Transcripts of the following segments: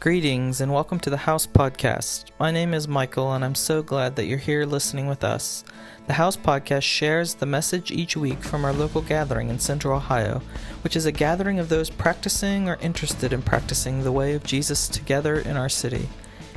Greetings and welcome to the House Podcast. My name is Michael and I'm so glad that you're here listening with us. The House Podcast shares the message each week from our local gathering in Central Ohio, which is a gathering of those practicing or interested in practicing the way of Jesus together in our city.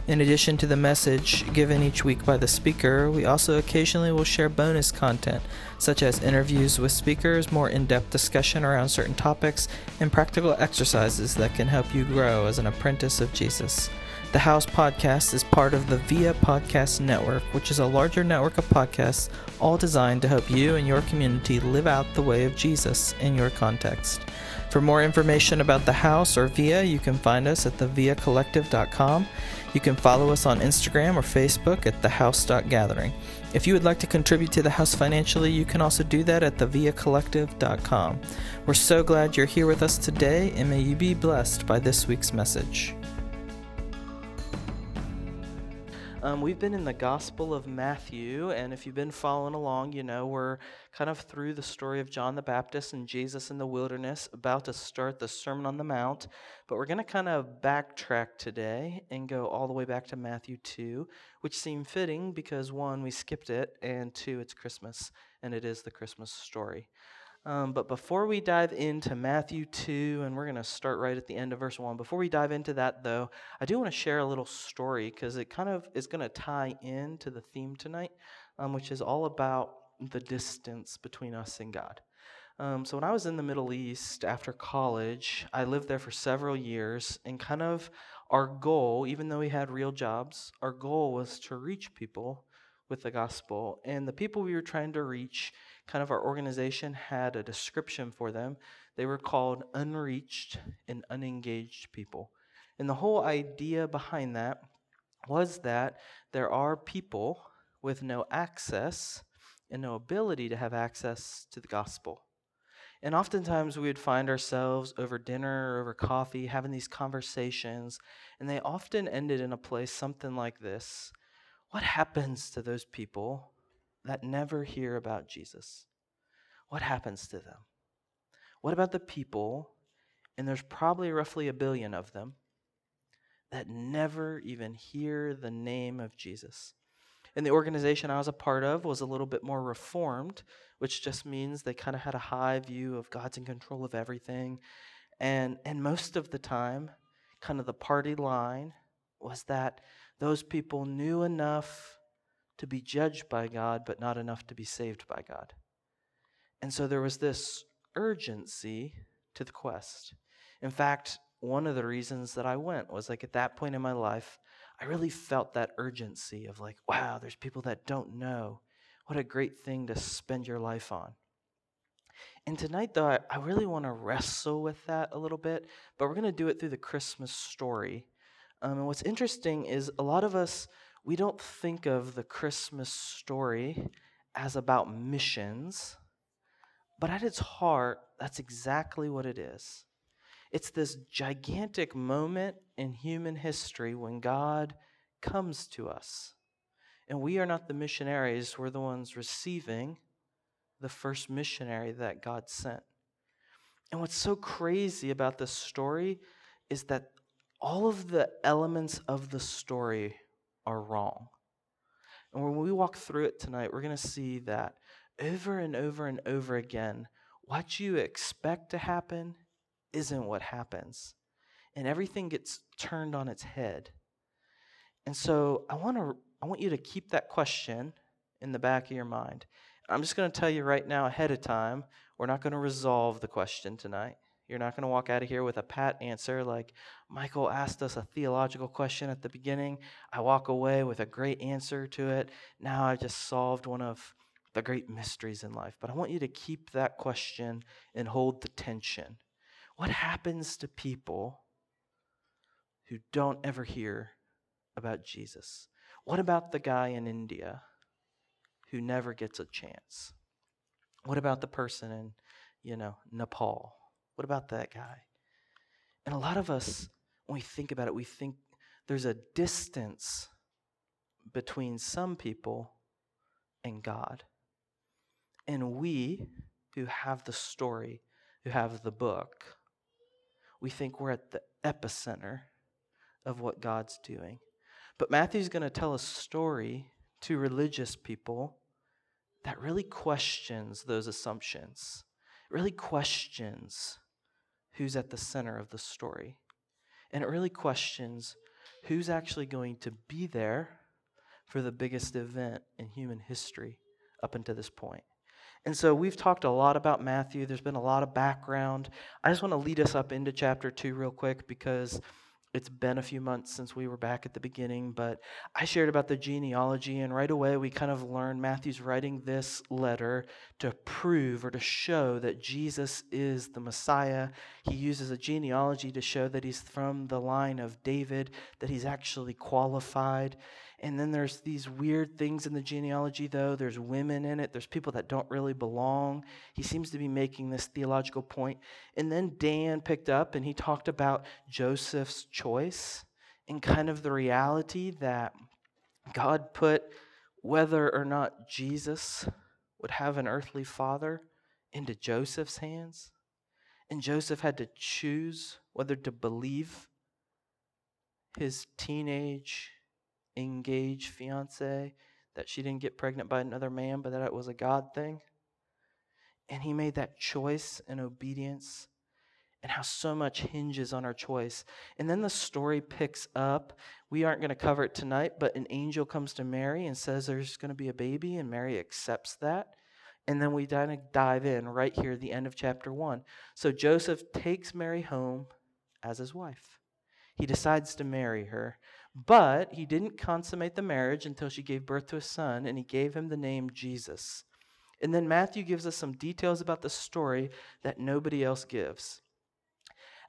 In addition to the message given each week by the speaker, we also occasionally will share bonus content, such as interviews with speakers, more in depth discussion around certain topics, and practical exercises that can help you grow as an apprentice of Jesus. The House Podcast is part of the VIA Podcast Network, which is a larger network of podcasts all designed to help you and your community live out the way of Jesus in your context. For more information about the house or VIA, you can find us at theviacollective.com. You can follow us on Instagram or Facebook at thehouse.gathering. If you would like to contribute to the house financially, you can also do that at theviacollective.com. We're so glad you're here with us today, and may you be blessed by this week's message. Um, we've been in the Gospel of Matthew, and if you've been following along, you know we're kind of through the story of John the Baptist and Jesus in the wilderness, about to start the Sermon on the Mount. But we're going to kind of backtrack today and go all the way back to Matthew 2, which seemed fitting because one, we skipped it, and two, it's Christmas, and it is the Christmas story. Um, but before we dive into Matthew 2, and we're going to start right at the end of verse 1, before we dive into that, though, I do want to share a little story because it kind of is going to tie into the theme tonight, um, which is all about the distance between us and God. Um, so, when I was in the Middle East after college, I lived there for several years, and kind of our goal, even though we had real jobs, our goal was to reach people with the gospel. And the people we were trying to reach, kind of our organization had a description for them. They were called unreached and unengaged people. And the whole idea behind that was that there are people with no access and no ability to have access to the gospel. And oftentimes we would find ourselves over dinner or over coffee having these conversations, and they often ended in a place something like this what happens to those people that never hear about Jesus? What happens to them? What about the people, and there's probably roughly a billion of them, that never even hear the name of Jesus? And the organization I was a part of was a little bit more reformed, which just means they kind of had a high view of God's in control of everything. And, and most of the time, kind of the party line was that those people knew enough to be judged by God, but not enough to be saved by God. And so there was this urgency to the quest. In fact, one of the reasons that I went was like at that point in my life, I really felt that urgency of like, wow, there's people that don't know. What a great thing to spend your life on. And tonight, though, I, really want to wrestle with that a little bit, but we're going to do it through the Christmas story. Um, and what's interesting is a lot of us, we don't think of the Christmas story as about missions, but at its heart, that's exactly what it is. It's this gigantic moment in human history when God comes to us. And we are not the missionaries, we're the ones receiving the first missionary that God sent. And what's so crazy about this story is that all of the elements of the story are wrong. And when we walk through it tonight, we're going to see that over and over and over again, what you expect to happen isn't what happens. And everything gets turned on its head. And so I want to I want you to keep that question in the back of your mind. I'm just going to tell you right now ahead of time, we're not going to resolve the question tonight. You're not going to walk out of here with a pat answer like Michael asked us a theological question at the beginning. I walk away with a great answer to it. Now I've just solved one of the great mysteries in life. But I want you to keep that question and hold the tension. What happens to people who don't ever hear about Jesus? What about the guy in India who never gets a chance? What about the person in, you know, Nepal? What about that guy? And a lot of us, when we think about it, we think there's a distance between some people and God. And we, who have the story, who have the book, we think we're at the epicenter of what God's doing. But Matthew's going to tell a story to religious people that really questions those assumptions, really questions who's at the center of the story. And it really questions who's actually going to be there for the biggest event in human history up until this point. And so we've talked a lot about Matthew. There's been a lot of background. I just want to lead us up into chapter 2 real quick because it's been a few months since we were back at the beginning, but I shared about the genealogy, and right away we kind of learned Matthew's writing this letter to prove or to show that Jesus is the Messiah. He uses a genealogy to show that he's from the line of David, that he's actually qualified. And then there's these weird things in the genealogy, though. There's women in it, there's people that don't really belong. He seems to be making this theological point. And then Dan picked up and he talked about Joseph's choice and kind of the reality that God put whether or not Jesus would have an earthly father into Joseph's hands. And Joseph had to choose whether to believe his teenage engaged fiance, that she didn't get pregnant by another man, but that it was a God thing. And he made that choice in obedience, and how so much hinges on our choice. And then the story picks up. We aren't going to cover it tonight, but an angel comes to Mary and says there's going to be a baby, and Mary accepts that. And then we dive in right here the end of chapter one. So Joseph takes Mary home as his wife. He decides to marry her. But he didn't consummate the marriage until she gave birth to a son, and he gave him the name Jesus. And then Matthew gives us some details about the story that nobody else gives.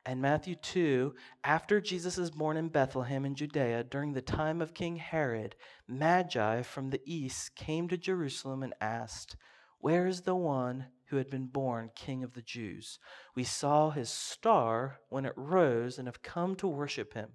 And Matthew 2, after Jesus is born in Bethlehem in Judea, during the time of King Herod, Magi from the east came to Jerusalem and asked, Where is the one who had been born King of the Jews? We saw his star when it rose and have come to worship him.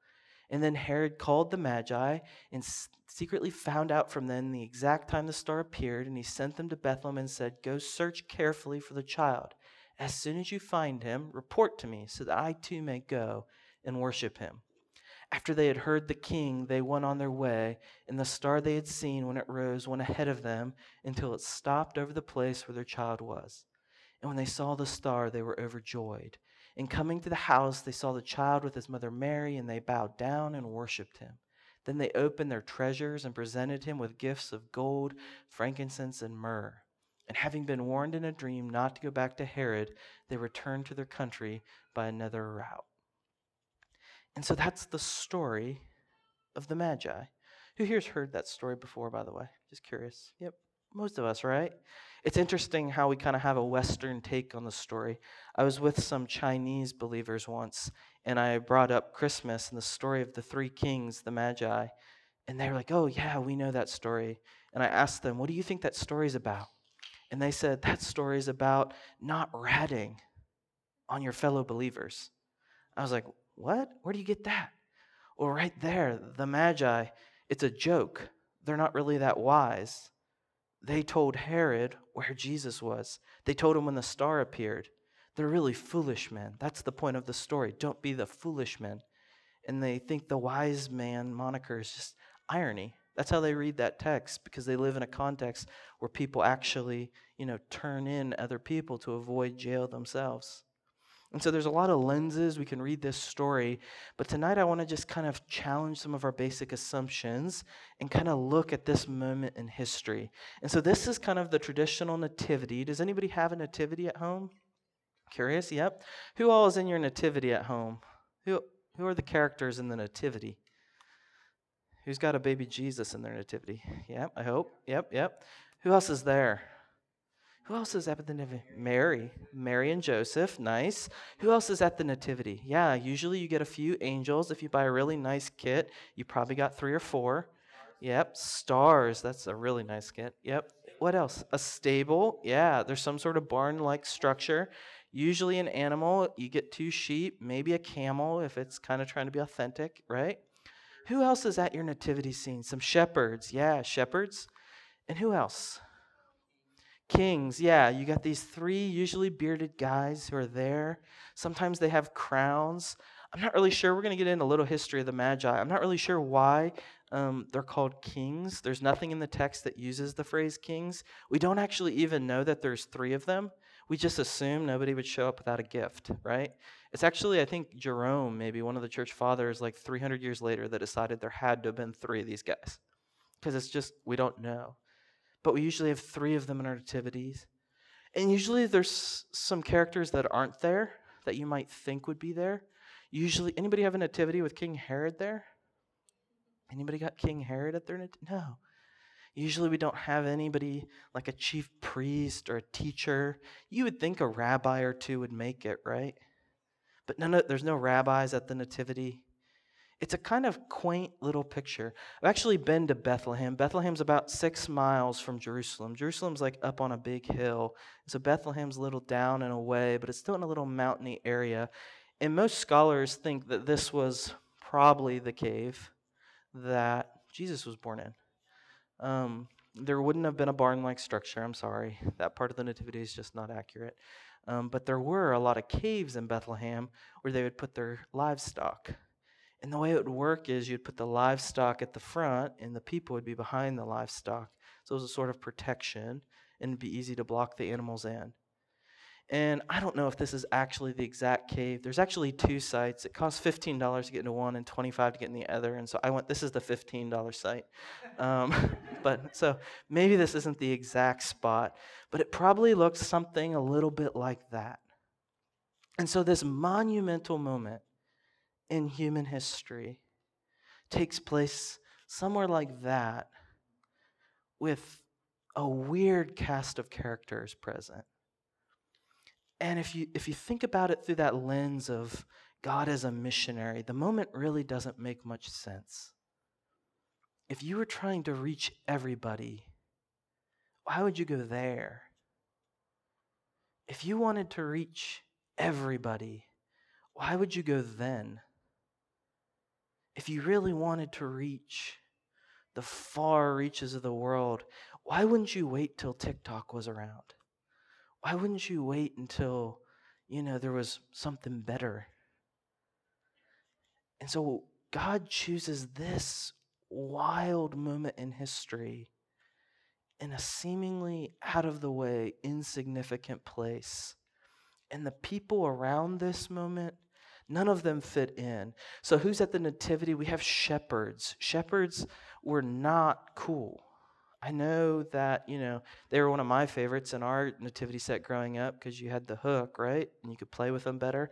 And then Herod called the Magi and secretly found out from them the exact time the star appeared, and he sent them to Bethlehem and said, Go search carefully for the child. As soon as you find him, report to me, so that I too may go and worship him. After they had heard the king, they went on their way, and the star they had seen when it rose went ahead of them until it stopped over the place where their child was. And when they saw the star, they were overjoyed. And coming to the house, they saw the child with his mother Mary, and they bowed down and worshipped him. Then they opened their treasures and presented him with gifts of gold, frankincense, and myrrh. And having been warned in a dream not to go back to Herod, they returned to their country by another route. And so that's the story of the Magi. Who here's heard that story before, by the way? Just curious. Yep, most of us, right? It's interesting how we kind of have a Western take on the story. I was with some Chinese believers once, and I brought up Christmas and the story of the three kings, the Magi. And they were like, oh, yeah, we know that story. And I asked them, what do you think that story's about? And they said, that story is about not ratting on your fellow believers. I was like, what? Where do you get that? Well, right there, the Magi, it's a joke. They're not really that wise. They told Herod where Jesus was. They told him when the star appeared. They're really foolish men. That's the point of the story. Don't be the foolish men. And they think the wise man moniker is just irony. That's how they read that text because they live in a context where people actually, you know, turn in other people to avoid jail themselves. And so there's a lot of lenses we can read this story, but tonight I want to just kind of challenge some of our basic assumptions and kind of look at this moment in history. And so this is kind of the traditional nativity. Does anybody have a nativity at home? Curious? Yep. Who all is in your nativity at home? Who who are the characters in the nativity? Who's got a baby Jesus in their nativity? Yep, I hope. Yep, yep. Who else is there? Who else is at the nativity? Mary. Mary and Joseph. Nice. Who else is at the nativity? Yeah, usually you get a few angels. If you buy a really nice kit, you probably got three or four. Yep, stars. That's a really nice kit. Yep. What else? A stable. Yeah, there's some sort of barn like structure. Usually an animal. You get two sheep, maybe a camel if it's kind of trying to be authentic, right? Who else is at your nativity scene? Some shepherds. Yeah, shepherds. And who else? Kings. Yeah, you got these three usually bearded guys who are there. Sometimes they have crowns. I'm not really sure. We're going to get in a little history of the Magi. I'm not really sure why um, they're called kings. There's nothing in the text that uses the phrase kings. We don't actually even know that there's three of them. We just assume nobody would show up without a gift, right? It's actually, I think, Jerome, maybe one of the church fathers, like 300 years later, that decided there had to have been three of these guys. Because it's just, we don't know. But we usually have three of them in our nativities. And usually there's some characters that aren't there that you might think would be there. Usually, anybody have a nativity with King Herod there? Anybody got King Herod at their nativity? No. Usually we don't have anybody like a chief priest or a teacher. You would think a rabbi or two would make it, right? But none of, there's no rabbis at the nativity. It's a kind of quaint little picture. I've actually been to Bethlehem. Bethlehem's about six miles from Jerusalem. Jerusalem's like up on a big hill. So Bethlehem's a little down and away, but it's still in a little mountainy area. And most scholars think that this was probably the cave that Jesus was born in. Um, there wouldn't have been a barn like structure. I'm sorry. That part of the Nativity is just not accurate. Um, but there were a lot of caves in Bethlehem where they would put their livestock. And the way it would work is you'd put the livestock at the front and the people would be behind the livestock. So it was a sort of protection and it'd be easy to block the animals in. And I don't know if this is actually the exact cave. There's actually two sites. It costs $15 to get into one and 25 to get in the other. And so I went, this is the $15 site. Um, but so maybe this isn't the exact spot, but it probably looks something a little bit like that. And so this monumental moment in human history takes place somewhere like that with a weird cast of characters present. And if you if you think about it through that lens of God as a missionary, the moment really doesn't make much sense. If you were trying to reach everybody, why would you go there? If you wanted to reach everybody, why would you go then? If you really wanted to reach the far reaches of the world, why wouldn't you wait till TikTok was around? Why wouldn't you wait until, you know, there was something better? And so God chooses this wild moment in history in a seemingly out of the way, insignificant place. And the people around this moment, none of them fit in. So, who's at the Nativity? We have shepherds. Shepherds were not cool. I know that, you know, they were one of my favorites in our nativity set growing up because you had the hook, right? And you could play with them better.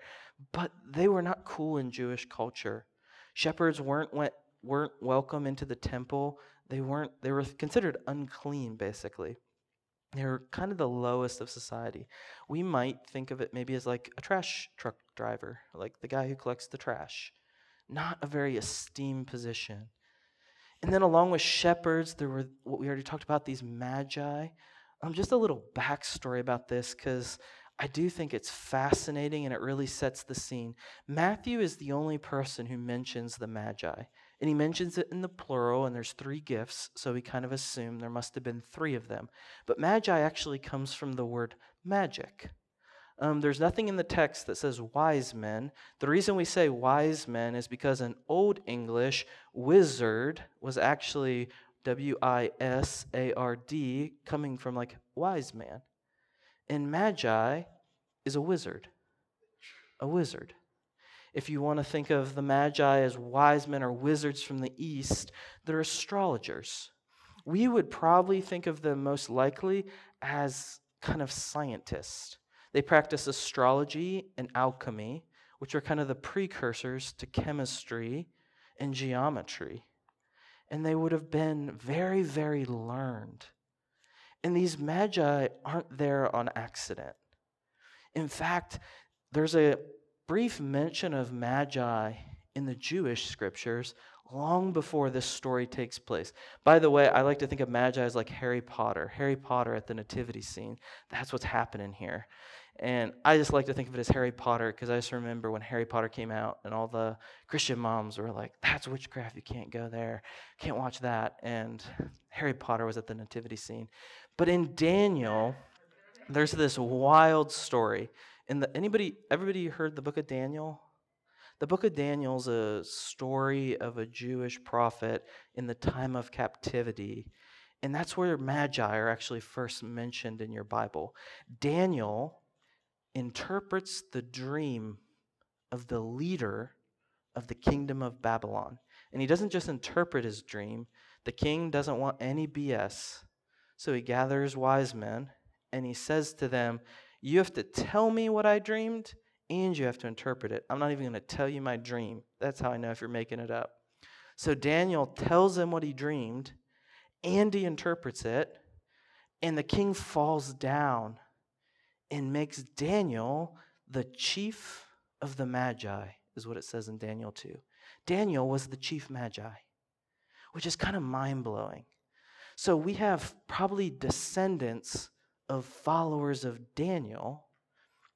But they were not cool in Jewish culture. Shepherds weren't went, weren't welcome into the temple. They weren't they were considered unclean basically. They were kind of the lowest of society. We might think of it maybe as like a trash truck driver, like the guy who collects the trash. Not a very esteemed position. And then, along with shepherds, there were what we already talked about these magi. Um, just a little backstory about this because I do think it's fascinating and it really sets the scene. Matthew is the only person who mentions the magi, and he mentions it in the plural, and there's three gifts, so we kind of assume there must have been three of them. But magi actually comes from the word magic. Um, there's nothing in the text that says wise men. The reason we say wise men is because in Old English, wizard was actually W I S A R D, coming from like wise man. And magi is a wizard. A wizard. If you want to think of the magi as wise men or wizards from the east, they're astrologers. We would probably think of them most likely as kind of scientists. They practice astrology and alchemy, which are kind of the precursors to chemistry and geometry. And they would have been very, very learned. And these magi aren't there on accident. In fact, there's a brief mention of magi in the Jewish scriptures long before this story takes place. By the way, I like to think of Magi as like Harry Potter. Harry Potter at the nativity scene. That's what's happening here. And I just like to think of it as Harry Potter because I just remember when Harry Potter came out and all the Christian moms were like, that's witchcraft. You can't go there. Can't watch that. And Harry Potter was at the nativity scene. But in Daniel, there's this wild story. In the anybody everybody heard the book of Daniel? The book of Daniel is a story of a Jewish prophet in the time of captivity. And that's where magi are actually first mentioned in your Bible. Daniel interprets the dream of the leader of the kingdom of Babylon. And he doesn't just interpret his dream, the king doesn't want any BS. So he gathers wise men and he says to them, You have to tell me what I dreamed and you have to interpret it. I'm not even going to tell you my dream. That's how I know if you're making it up. So Daniel tells him what he dreamed, and he interprets it, and the king falls down and makes Daniel the chief of the Magi, is what it says in Daniel 2. Daniel was the chief Magi, which is kind of mind blowing. So we have probably descendants of followers of Daniel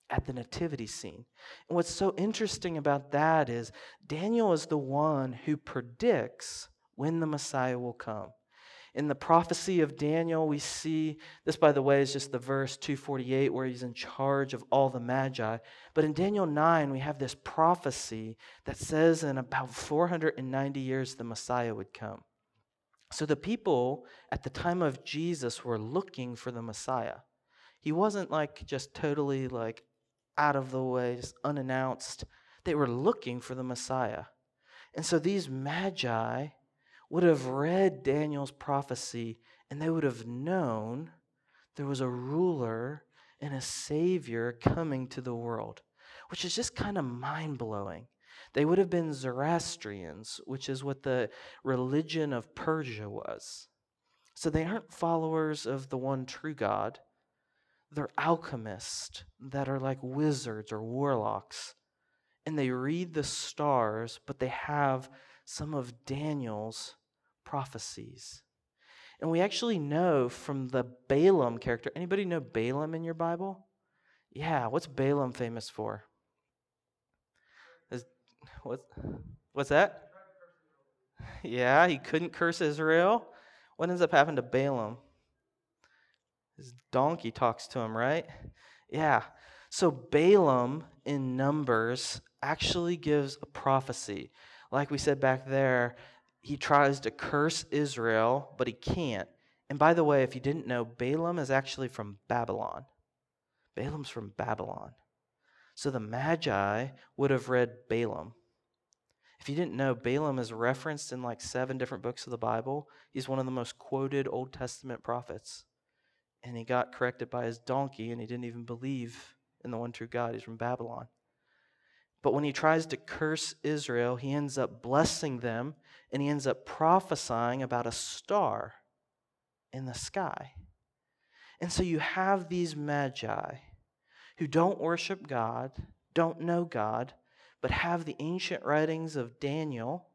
at the nativity scene. And what's so interesting about that is Daniel is the one who predicts when the Messiah will come. In the prophecy of Daniel, we see this, by the way, is just the verse 248 where he's in charge of all the Magi. But in Daniel 9, we have this prophecy that says in about 490 years the Messiah would come. So the people at the time of Jesus were looking for the Messiah. He wasn't like just totally like out of the way, just unannounced. They were looking for the Messiah. And so these magi would have read Daniel's prophecy and they would have known there was a ruler and a savior coming to the world, which is just kind of mind blowing. They would have been Zoroastrians, which is what the religion of Persia was. So they aren't followers of the one true God they're alchemists that are like wizards or warlocks. And they read the stars, but they have some of Daniel's prophecies. And we actually know from the Balaam character. Anybody know Balaam in your Bible? Yeah, what's Balaam famous for? Is, what, what's that? Yeah, he couldn't curse Israel. What ends up happening to Balaam? His donkey talks to him, right? Yeah. So Balaam in Numbers actually gives a prophecy. Like we said back there, he tries to curse Israel, but he can't. And by the way, if you didn't know, Balaam is actually from Babylon. Balaam's from Babylon. So the Magi would have read Balaam. If you didn't know, Balaam is referenced in like seven different books of the Bible. He's one of the most quoted Old Testament prophets and he got corrected by his donkey and he didn't even believe in the one true God. He's from Babylon. But when he tries to curse Israel, he ends up blessing them and he ends up prophesying about a star in the sky. And so you have these magi who don't worship God, don't know God, but have the ancient writings of Daniel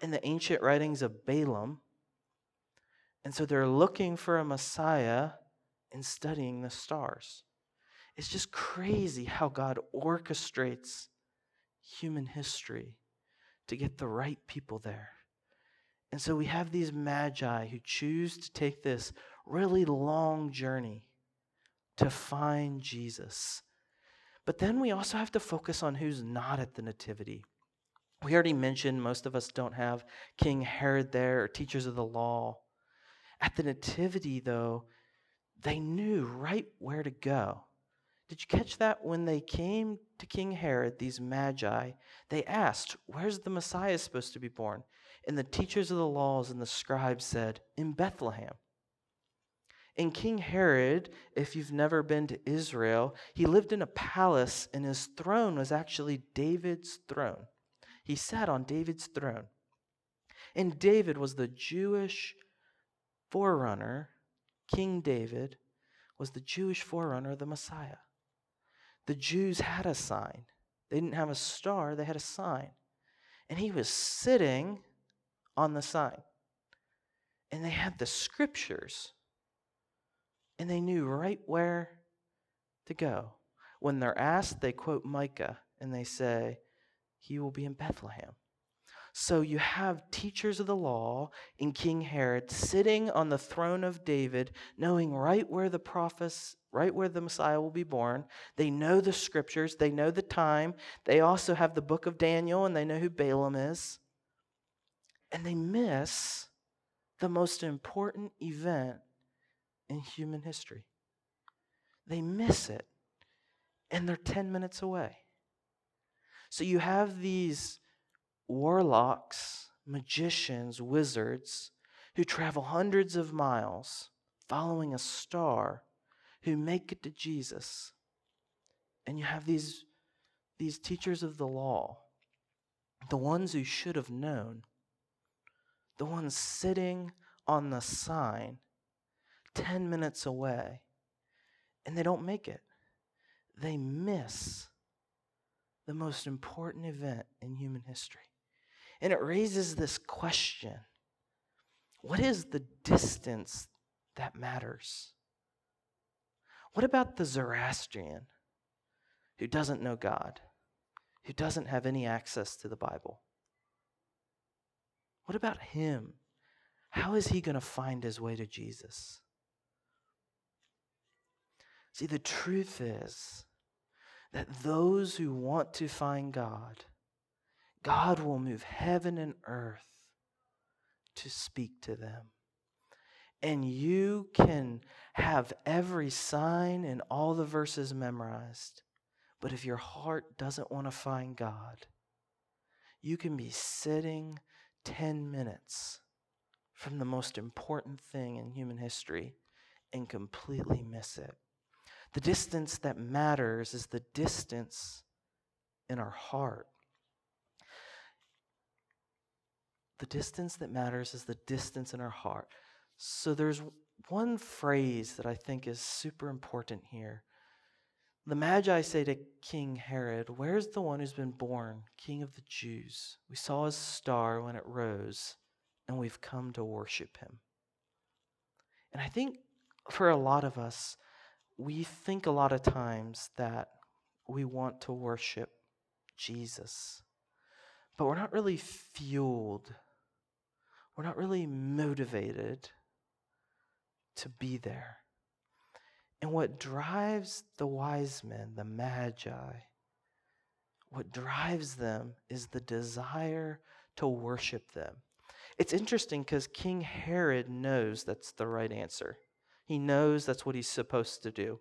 and the ancient writings of Balaam and so they're looking for a Messiah and studying the stars. It's just crazy how God orchestrates human history to get the right people there. And so we have these magi who choose to take this really long journey to find Jesus. But then we also have to focus on who's not at the Nativity. We already mentioned most of us don't have King Herod there or teachers of the law. At the Nativity, though, they knew right where to go. Did you catch that? When they came to King Herod, these magi, they asked, Where's the Messiah supposed to be born? And the teachers of the laws and the scribes said, In Bethlehem. And King Herod, if you've never been to Israel, he lived in a palace, and his throne was actually David's throne. He sat on David's throne. And David was the Jewish forerunner, King David, was the Jewish forerunner of the Messiah. The Jews had a sign. They didn't have a star, they had a sign. And he was sitting on the sign. And they had the scriptures. And they knew right where to go. When they're asked, they quote Micah and they say, He will be in Bethlehem. So you have teachers of the law in King Herod sitting on the throne of David, knowing right where the prophets, right where the Messiah will be born. They know the scriptures, they know the time. They also have the book of Daniel and they know who Balaam is. And they miss the most important event in human history. They miss it, and they're 10 minutes away. So you have these warlocks, magicians, wizards who travel hundreds of miles following a star who make it to Jesus. And you have these, these teachers of the law, the ones who should have known, the ones sitting on the sign 10 minutes away, and they don't make it. They miss the most important event in human history. And it raises this question what is the distance that matters? What about the Zoroastrian who doesn't know God, who doesn't have any access to the Bible? What about him? How is he going to find his way to Jesus? See, the truth is that those who want to find God, God will move heaven and earth to speak to them. And you can have every sign and all the verses memorized. But if your heart doesn't want to find God, you can be sitting 10 minutes from the most important thing in human history and completely miss it. The distance that matters is the distance in our heart. The distance that matters is the distance in our heart. So there's one phrase that I think is super important here. The Magi say to King Herod, Where's the one who's been born, King of the Jews? We saw his star when it rose, and we've come to worship him. And I think for a lot of us, we think a lot of times that we want to worship Jesus, but we're not really fueled, we're not really motivated to be there. And what drives the wise men, the magi, what drives them is the desire to worship them. It's interesting because King Herod knows that's the right answer. He knows that's what he's supposed to do.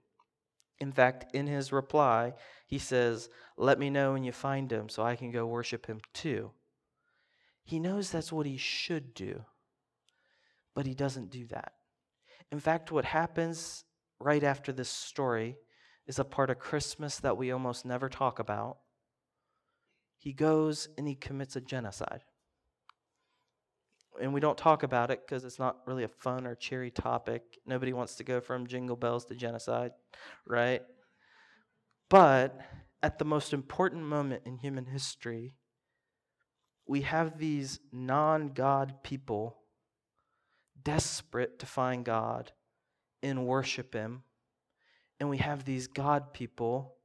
In fact, in his reply, he says, Let me know when you find him so I can go worship him too. He knows that's what he should do, but he doesn't do that. In fact, what happens right after this story is a part of Christmas that we almost never talk about. He goes and he commits a genocide and we don't talk about it because it's not really a fun or cheery topic. Nobody wants to go from jingle bells to genocide, right? But at the most important moment in human history, we have these non God people desperate to find God and worship Him. And we have these God people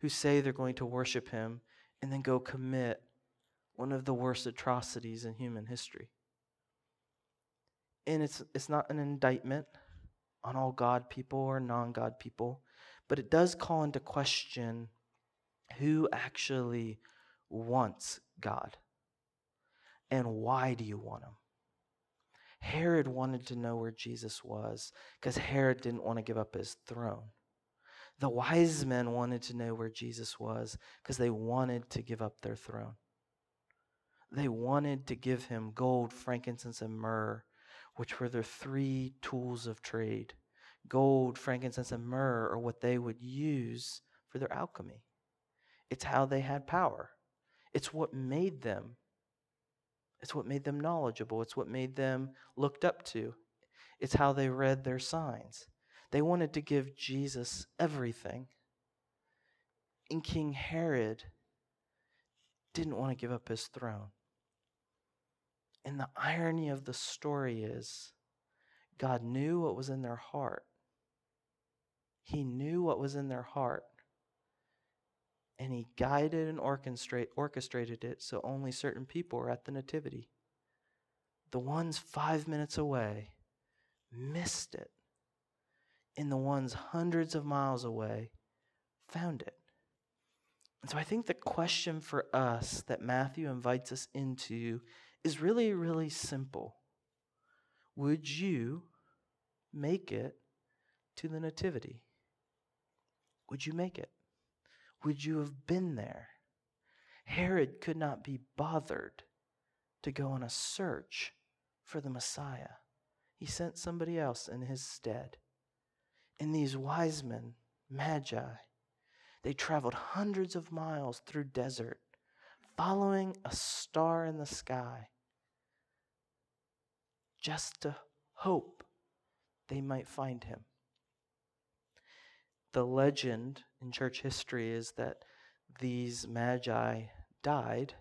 who say they're going to worship Him and then go commit one of the worst atrocities in human history and it's, it's not an indictment on all God people or non God people, but it does call into question who actually wants God and why do you want him? Herod wanted to know where Jesus was because Herod didn't want to give up his throne. The wise men wanted to know where Jesus was because they wanted to give up their throne. They wanted to give him gold, frankincense, and myrrh which were their three tools of trade. Gold, frankincense, and myrrh are what they would use for their alchemy. It's how they had power. It's what made them. It's what made them knowledgeable. It's what made them looked up to. It's how they read their signs. They wanted to give Jesus everything. And King Herod didn't want to give up his throne. And the irony of the story is God knew what was in their heart. He knew what was in their heart. And he guided and orchestrate, orchestrated it so only certain people were at the Nativity. The ones five minutes away missed it, and the ones hundreds of miles away found it. And so I think the question for us that Matthew invites us into is really, really simple. Would you make it to the Nativity? Would you make it? Would you have been there? Herod could not be bothered to go on a search for the Messiah. He sent somebody else in his stead. And these wise men, magi, they traveled hundreds of miles through desert, following a star in the sky, just to hope they might find him. The legend in church history is that these magi died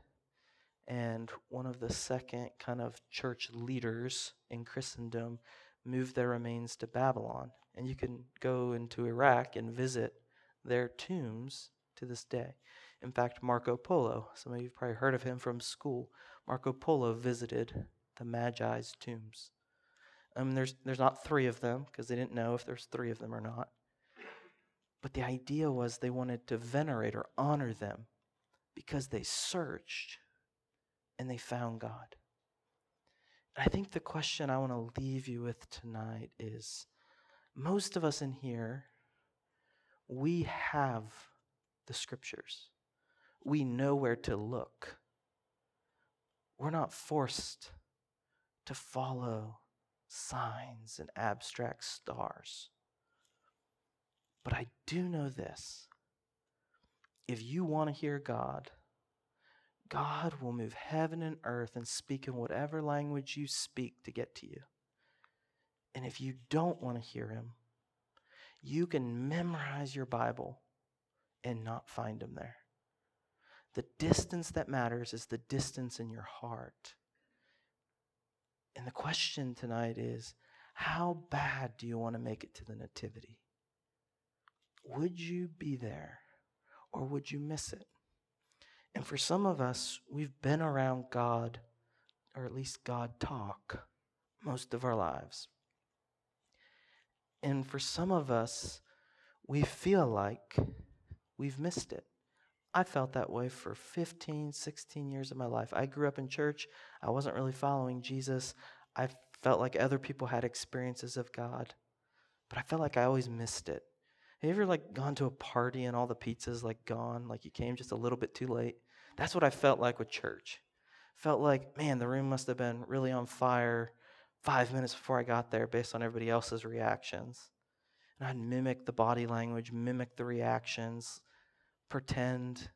and one of the second kind of church leaders in Christendom moved their remains to Babylon. And you can go into Iraq and visit their tombs to this day. In fact, Marco Polo, some of you have probably heard of him from school. Marco Polo visited the Magi's tombs. Um, there's, there's not three of them because they didn't know if there's three of them or not. But the idea was they wanted to venerate or honor them because they searched and they found God. And I think the question I want to leave you with tonight is most of us in here, we have the scriptures, we know where to look. We're not forced to follow signs and abstract stars. But I do know this if you want to hear God, God will move heaven and earth and speak in whatever language you speak to get to you. And if you don't want to hear him, you can memorize your Bible and not find him there. The distance that matters is the distance in your heart. And the question tonight is how bad do you want to make it to the Nativity? Would you be there or would you miss it? And for some of us, we've been around God, or at least God talk, most of our lives. And for some of us, we feel like we've missed it. I felt that way for 15, 16 years of my life. I grew up in church. I wasn't really following Jesus. I felt like other people had experiences of God, but I felt like I always missed it. Have you ever like gone to a party and all the pizzas like gone, like you came just a little bit too late? That's what I felt like with church. Felt like, man, the room must have been really on fire five minutes before I got there based on everybody else's reactions. And I'd mimic the body language, mimic the reactions, pretend,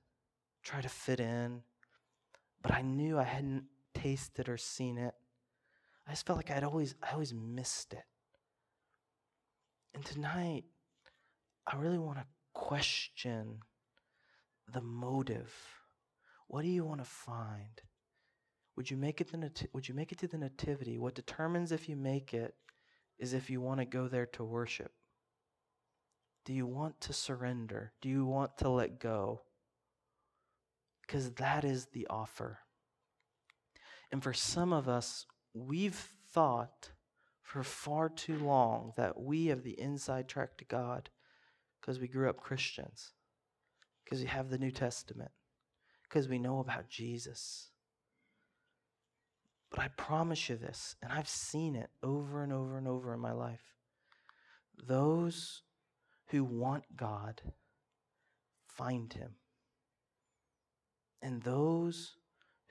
try to fit in. But I knew I hadn't tasted or seen it. I just felt like I'd always I always missed it. And tonight, I really want to question the motive what do you want to find? Would you make it the nat- would you make it to the nativity? What determines if you make it is if you want to go there to worship. Do you want to surrender? Do you want to let go? Because that is the offer. And for some of us, we've thought for far too long that we have the inside track to God because we grew up Christians, because we have the New Testament, because we know about Jesus. But I promise you this, and I've seen it over and over and over in my life. Those who want God find Him. And those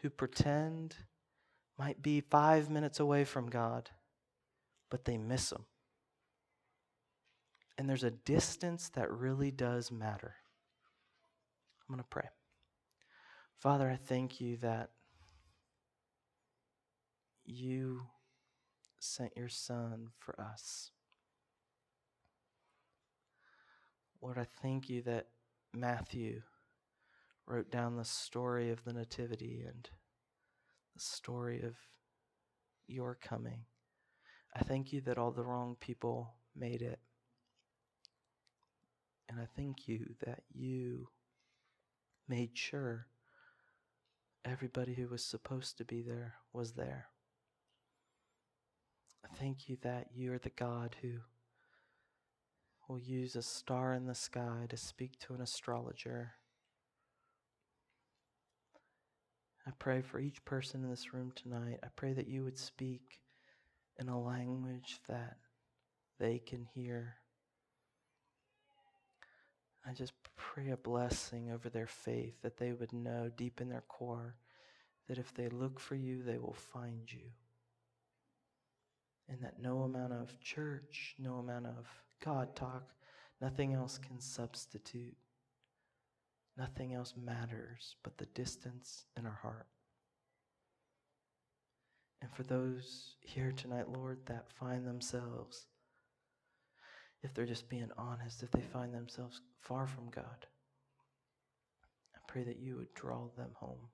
who pretend might be five minutes away from God, but they miss Him. And there's a distance that really does matter. I'm going to pray. Father, I thank you that you sent your Son for us. Lord, I thank you that Matthew wrote down the story of the Nativity and the story of your coming. I thank you that all the wrong people made it. And I thank you that you made sure everybody who was supposed to be there was there. I thank you that you are the God who will use a star in the sky to speak to an astrologer. I pray for each person in this room tonight. I pray that you would speak in a language that they can hear. I just pray a blessing over their faith that they would know deep in their core that if they look for you, they will find you. And that no amount of church, no amount of God talk, nothing else can substitute. Nothing else matters but the distance in our heart. And for those here tonight, Lord, that find themselves, if they're just being honest, if they find themselves far from God, I pray that you would draw them home.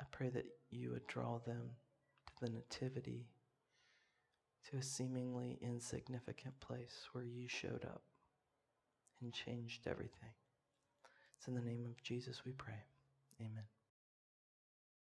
I pray that you would draw them to the Nativity, to a seemingly insignificant place where you showed up and changed everything. It's in the name of Jesus we pray. Amen.